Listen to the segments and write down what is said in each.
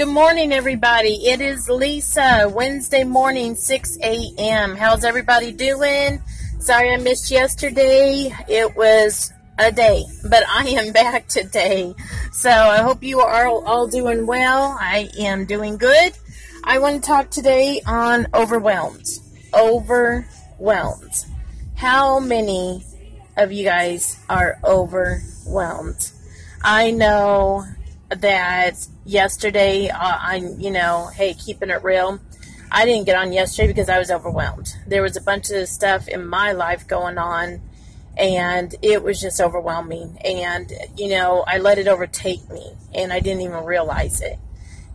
Good morning, everybody. It is Lisa, Wednesday morning, 6 a.m. How's everybody doing? Sorry I missed yesterday. It was a day, but I am back today. So I hope you are all doing well. I am doing good. I want to talk today on overwhelmed. Overwhelmed. How many of you guys are overwhelmed? I know that yesterday, uh, I'm, you know, hey, keeping it real. I didn't get on yesterday because I was overwhelmed. There was a bunch of stuff in my life going on, and it was just overwhelming. And, you know, I let it overtake me, and I didn't even realize it.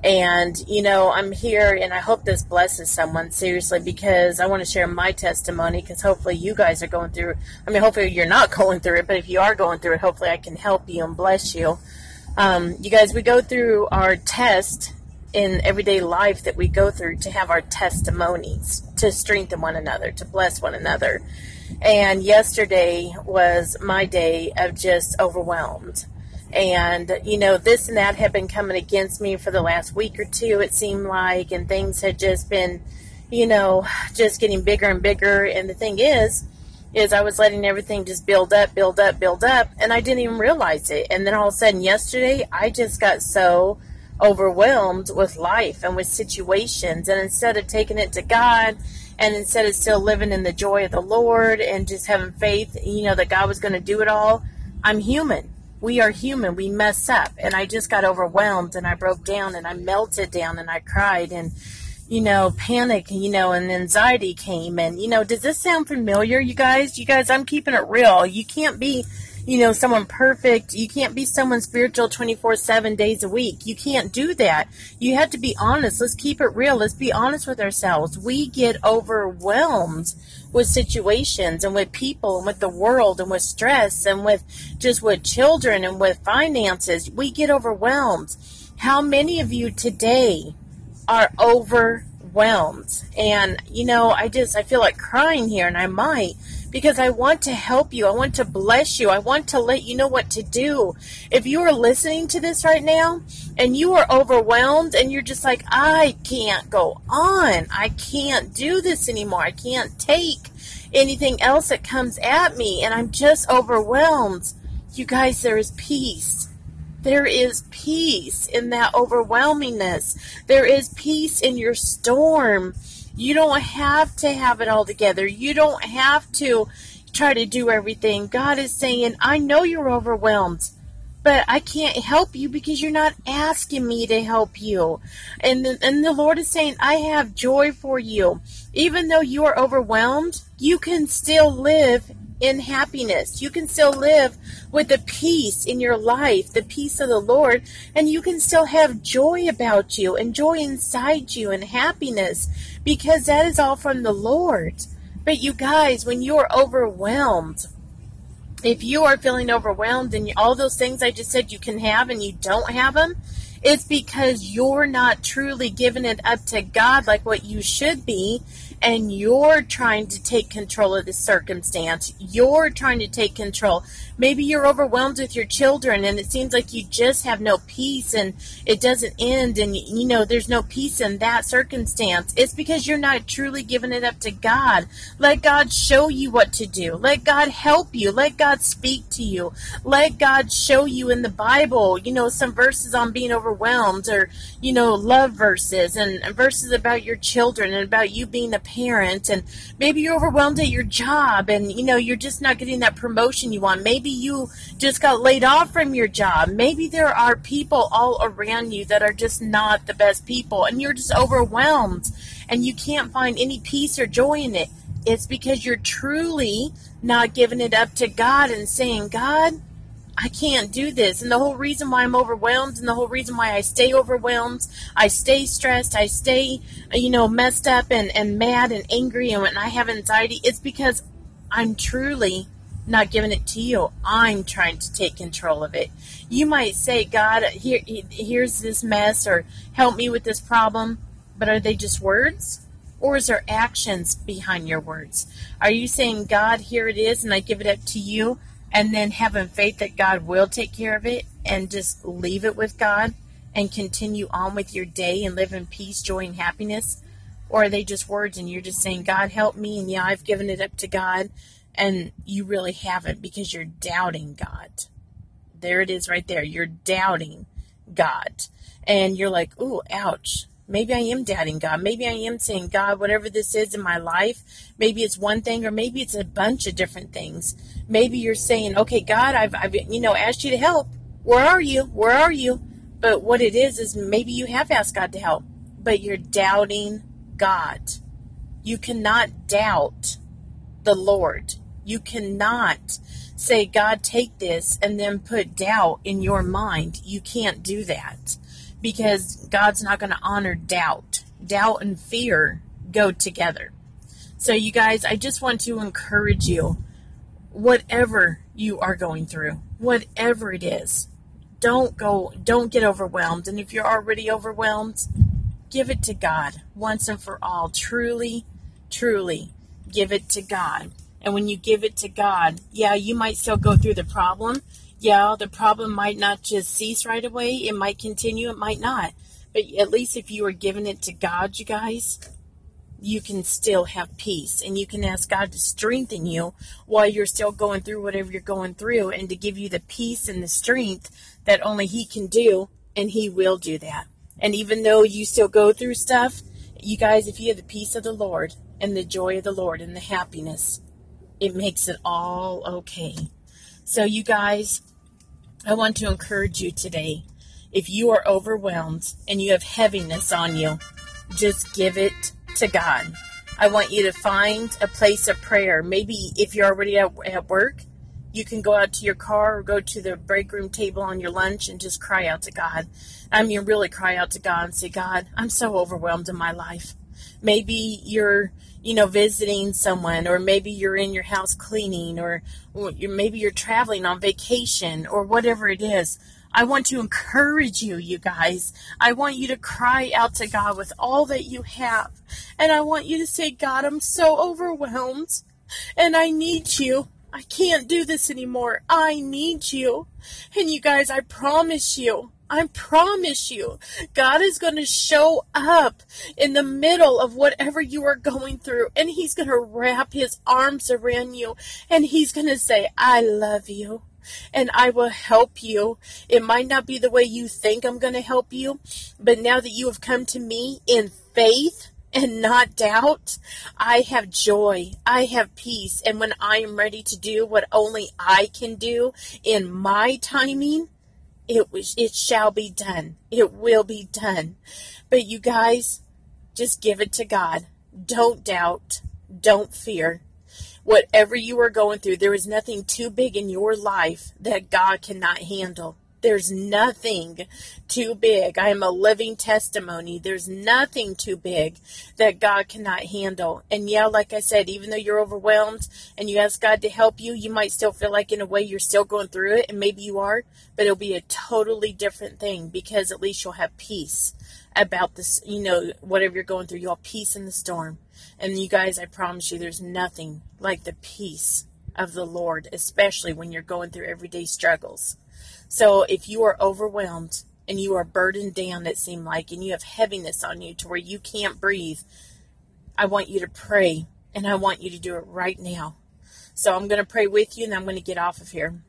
And, you know, I'm here, and I hope this blesses someone seriously because I want to share my testimony because hopefully you guys are going through, I mean, hopefully you're not going through it, but if you are going through it, hopefully I can help you and bless you. Um, you guys, we go through our test in everyday life that we go through to have our testimonies, to strengthen one another, to bless one another. And yesterday was my day of just overwhelmed. And, you know, this and that had been coming against me for the last week or two, it seemed like, and things had just been, you know, just getting bigger and bigger. And the thing is, is I was letting everything just build up, build up, build up, and I didn't even realize it. And then all of a sudden, yesterday, I just got so overwhelmed with life and with situations. And instead of taking it to God, and instead of still living in the joy of the Lord and just having faith, you know, that God was going to do it all, I'm human. We are human. We mess up. And I just got overwhelmed and I broke down and I melted down and I cried. And, you know, panic, you know, and anxiety came. And, you know, does this sound familiar, you guys? You guys, I'm keeping it real. You can't be, you know, someone perfect. You can't be someone spiritual 24 7 days a week. You can't do that. You have to be honest. Let's keep it real. Let's be honest with ourselves. We get overwhelmed with situations and with people and with the world and with stress and with just with children and with finances. We get overwhelmed. How many of you today are overwhelmed. And, you know, I just, I feel like crying here, and I might because I want to help you. I want to bless you. I want to let you know what to do. If you are listening to this right now and you are overwhelmed and you're just like, I can't go on. I can't do this anymore. I can't take anything else that comes at me and I'm just overwhelmed. You guys, there is peace there is peace in that overwhelmingness. There is peace in your storm. You don't have to have it all together. You don't have to try to do everything. God is saying, I know you're overwhelmed, but I can't help you because you're not asking me to help you. And the, and the Lord is saying, I have joy for you. Even though you are overwhelmed, you can still live in happiness. You can still live with the peace in your life, the peace of the Lord, and you can still have joy about you and joy inside you and happiness because that is all from the Lord. But you guys, when you are overwhelmed, if you are feeling overwhelmed and all those things I just said you can have and you don't have them, it's because you're not truly giving it up to God like what you should be and you're trying to take control of the circumstance. You're trying to take control. Maybe you're overwhelmed with your children and it seems like you just have no peace and it doesn't end and you know there's no peace in that circumstance. It's because you're not truly giving it up to God. Let God show you what to do. Let God help you. Let God speak to you. Let God show you in the Bible, you know, some verses on being overwhelmed or, you know, love verses and verses about your children and about you being a parent and maybe you're overwhelmed at your job and you know you're just not getting that promotion you want. Maybe you just got laid off from your job. Maybe there are people all around you that are just not the best people and you're just overwhelmed and you can't find any peace or joy in it. It's because you're truly not giving it up to God and saying God I can't do this. And the whole reason why I'm overwhelmed and the whole reason why I stay overwhelmed, I stay stressed, I stay, you know, messed up and, and mad and angry and when I have anxiety, it's because I'm truly not giving it to you. I'm trying to take control of it. You might say, God, here, here's this mess or help me with this problem. But are they just words? Or is there actions behind your words? Are you saying, God, here it is, and I give it up to you? And then having faith that God will take care of it and just leave it with God and continue on with your day and live in peace, joy, and happiness? Or are they just words and you're just saying, God, help me? And yeah, I've given it up to God. And you really haven't because you're doubting God. There it is right there. You're doubting God. And you're like, ooh, ouch. Maybe I am doubting God. Maybe I am saying, God, whatever this is in my life, maybe it's one thing or maybe it's a bunch of different things. Maybe you're saying, okay, God, I've, I've you know, asked you to help. Where are you? Where are you? But what it is, is maybe you have asked God to help, but you're doubting God. You cannot doubt the Lord. You cannot say, God, take this, and then put doubt in your mind. You can't do that because God's not going to honor doubt. Doubt and fear go together. So, you guys, I just want to encourage you whatever you are going through, whatever it is, don't go, don't get overwhelmed. And if you're already overwhelmed, give it to God once and for all. Truly, truly give it to God. And when you give it to God, yeah, you might still go through the problem. Yeah, the problem might not just cease right away. It might continue, it might not. But at least if you are giving it to God, you guys, you can still have peace and you can ask God to strengthen you while you're still going through whatever you're going through and to give you the peace and the strength that only He can do, and He will do that. And even though you still go through stuff, you guys, if you have the peace of the Lord and the joy of the Lord and the happiness, it makes it all okay. So, you guys, I want to encourage you today. If you are overwhelmed and you have heaviness on you, just give it to God. I want you to find a place of prayer. Maybe if you're already at, at work, you can go out to your car or go to the break room table on your lunch and just cry out to God. I mean, really cry out to God and say, God, I'm so overwhelmed in my life. Maybe you're, you know, visiting someone, or maybe you're in your house cleaning, or, maybe you're traveling on vacation, or whatever it is. I want to encourage you, you guys. I want you to cry out to God with all that you have. And I want you to say, God, I'm so overwhelmed and I need you. I can't do this anymore. I need you. And you guys, I promise you, I promise you, God is going to show up in the middle of whatever you are going through, and He's going to wrap His arms around you, and He's going to say, I love you. And I will help you. It might not be the way you think I'm going to help you, but now that you have come to me in faith, and not doubt. I have joy. I have peace. And when I am ready to do what only I can do in my timing, it was it shall be done. It will be done. But you guys, just give it to God. Don't doubt. Don't fear. Whatever you are going through, there is nothing too big in your life that God cannot handle. There's nothing too big. I am a living testimony. There's nothing too big that God cannot handle. And yeah, like I said, even though you're overwhelmed and you ask God to help you, you might still feel like in a way you're still going through it, and maybe you are, but it'll be a totally different thing because at least you'll have peace about this, you know, whatever you're going through. You'll have peace in the storm. And you guys, I promise you, there's nothing like the peace of the Lord, especially when you're going through everyday struggles. So if you are overwhelmed and you are burdened down, it seems like, and you have heaviness on you to where you can't breathe, I want you to pray and I want you to do it right now. So I'm going to pray with you and I'm going to get off of here.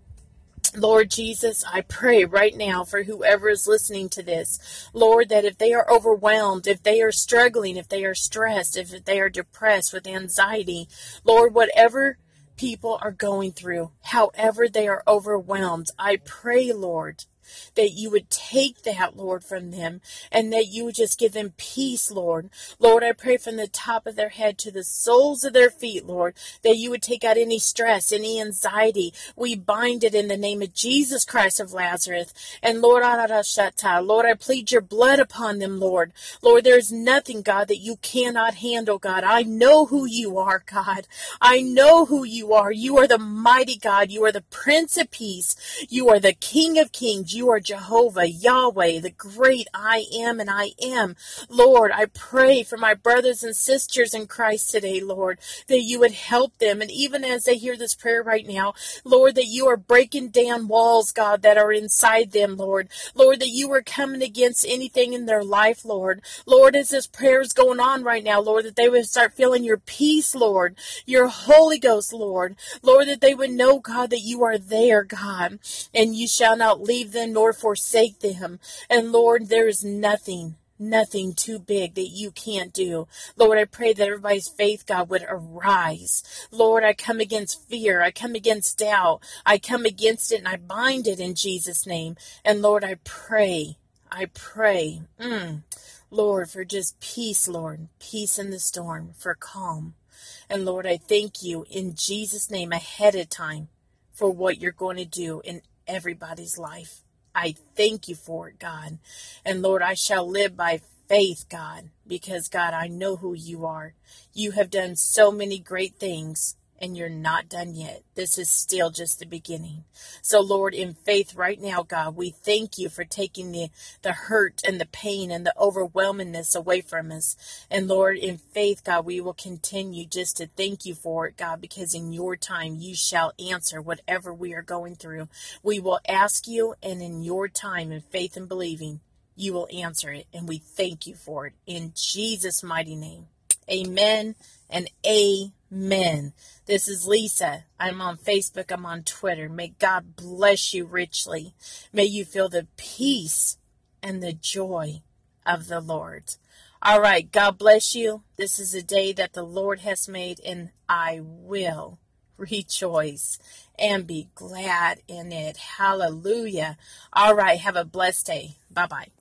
Lord Jesus, I pray right now for whoever is listening to this, Lord, that if they are overwhelmed, if they are struggling, if they are stressed, if they are depressed with anxiety, Lord, whatever people are going through, however they are overwhelmed. I pray, Lord, that you would take that, Lord, from them and that you would just give them peace, Lord. Lord, I pray from the top of their head to the soles of their feet, Lord, that you would take out any stress, any anxiety. We bind it in the name of Jesus Christ of Nazareth. And Lord, Lord, I plead your blood upon them, Lord. Lord, there is nothing, God, that you cannot handle, God. I know who you are, God. I know who you are. You are the mighty God. You are the Prince of Peace. You are the King of Kings. You are Jehovah, Yahweh, the great I am and I am. Lord, I pray for my brothers and sisters in Christ today, Lord, that you would help them. And even as they hear this prayer right now, Lord, that you are breaking down walls, God, that are inside them, Lord. Lord, that you are coming against anything in their life, Lord. Lord, as this prayer is going on right now, Lord, that they would start feeling your peace, Lord, your Holy Ghost, Lord. Lord, that they would know, God, that you are there, God, and you shall not leave them nor forsake them. And Lord, there is nothing nothing too big that you can't do. Lord, I pray that everybody's faith, God, would arise. Lord, I come against fear. I come against doubt. I come against it and I bind it in Jesus' name. And Lord, I pray, I pray, mm, Lord, for just peace, Lord, peace in the storm, for calm. And Lord, I thank you in Jesus' name ahead of time for what you're going to do in everybody's life. I thank you for it, God. And Lord, I shall live by faith, God, because God, I know who you are. You have done so many great things and you're not done yet. This is still just the beginning. So, Lord, in faith right now, God, we thank you for taking the, the hurt and the pain and the overwhelmingness away from us. And, Lord, in faith, God, we will continue just to thank you for it, God, because in your time you shall answer whatever we are going through. We will ask you, and in your time, in faith and believing, you will answer it. And we thank you for it. In Jesus' mighty name. Amen and amen. This is Lisa. I'm on Facebook. I'm on Twitter. May God bless you richly. May you feel the peace and the joy of the Lord. All right. God bless you. This is a day that the Lord has made, and I will rejoice and be glad in it. Hallelujah. All right. Have a blessed day. Bye bye.